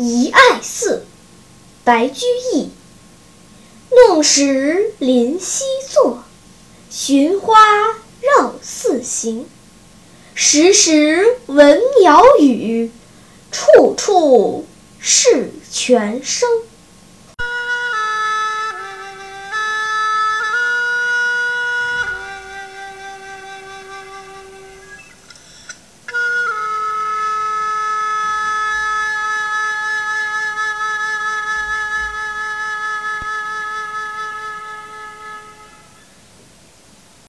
遗爱寺白居易。弄石临溪坐寻花绕寺行。时时闻鸟语处处是泉声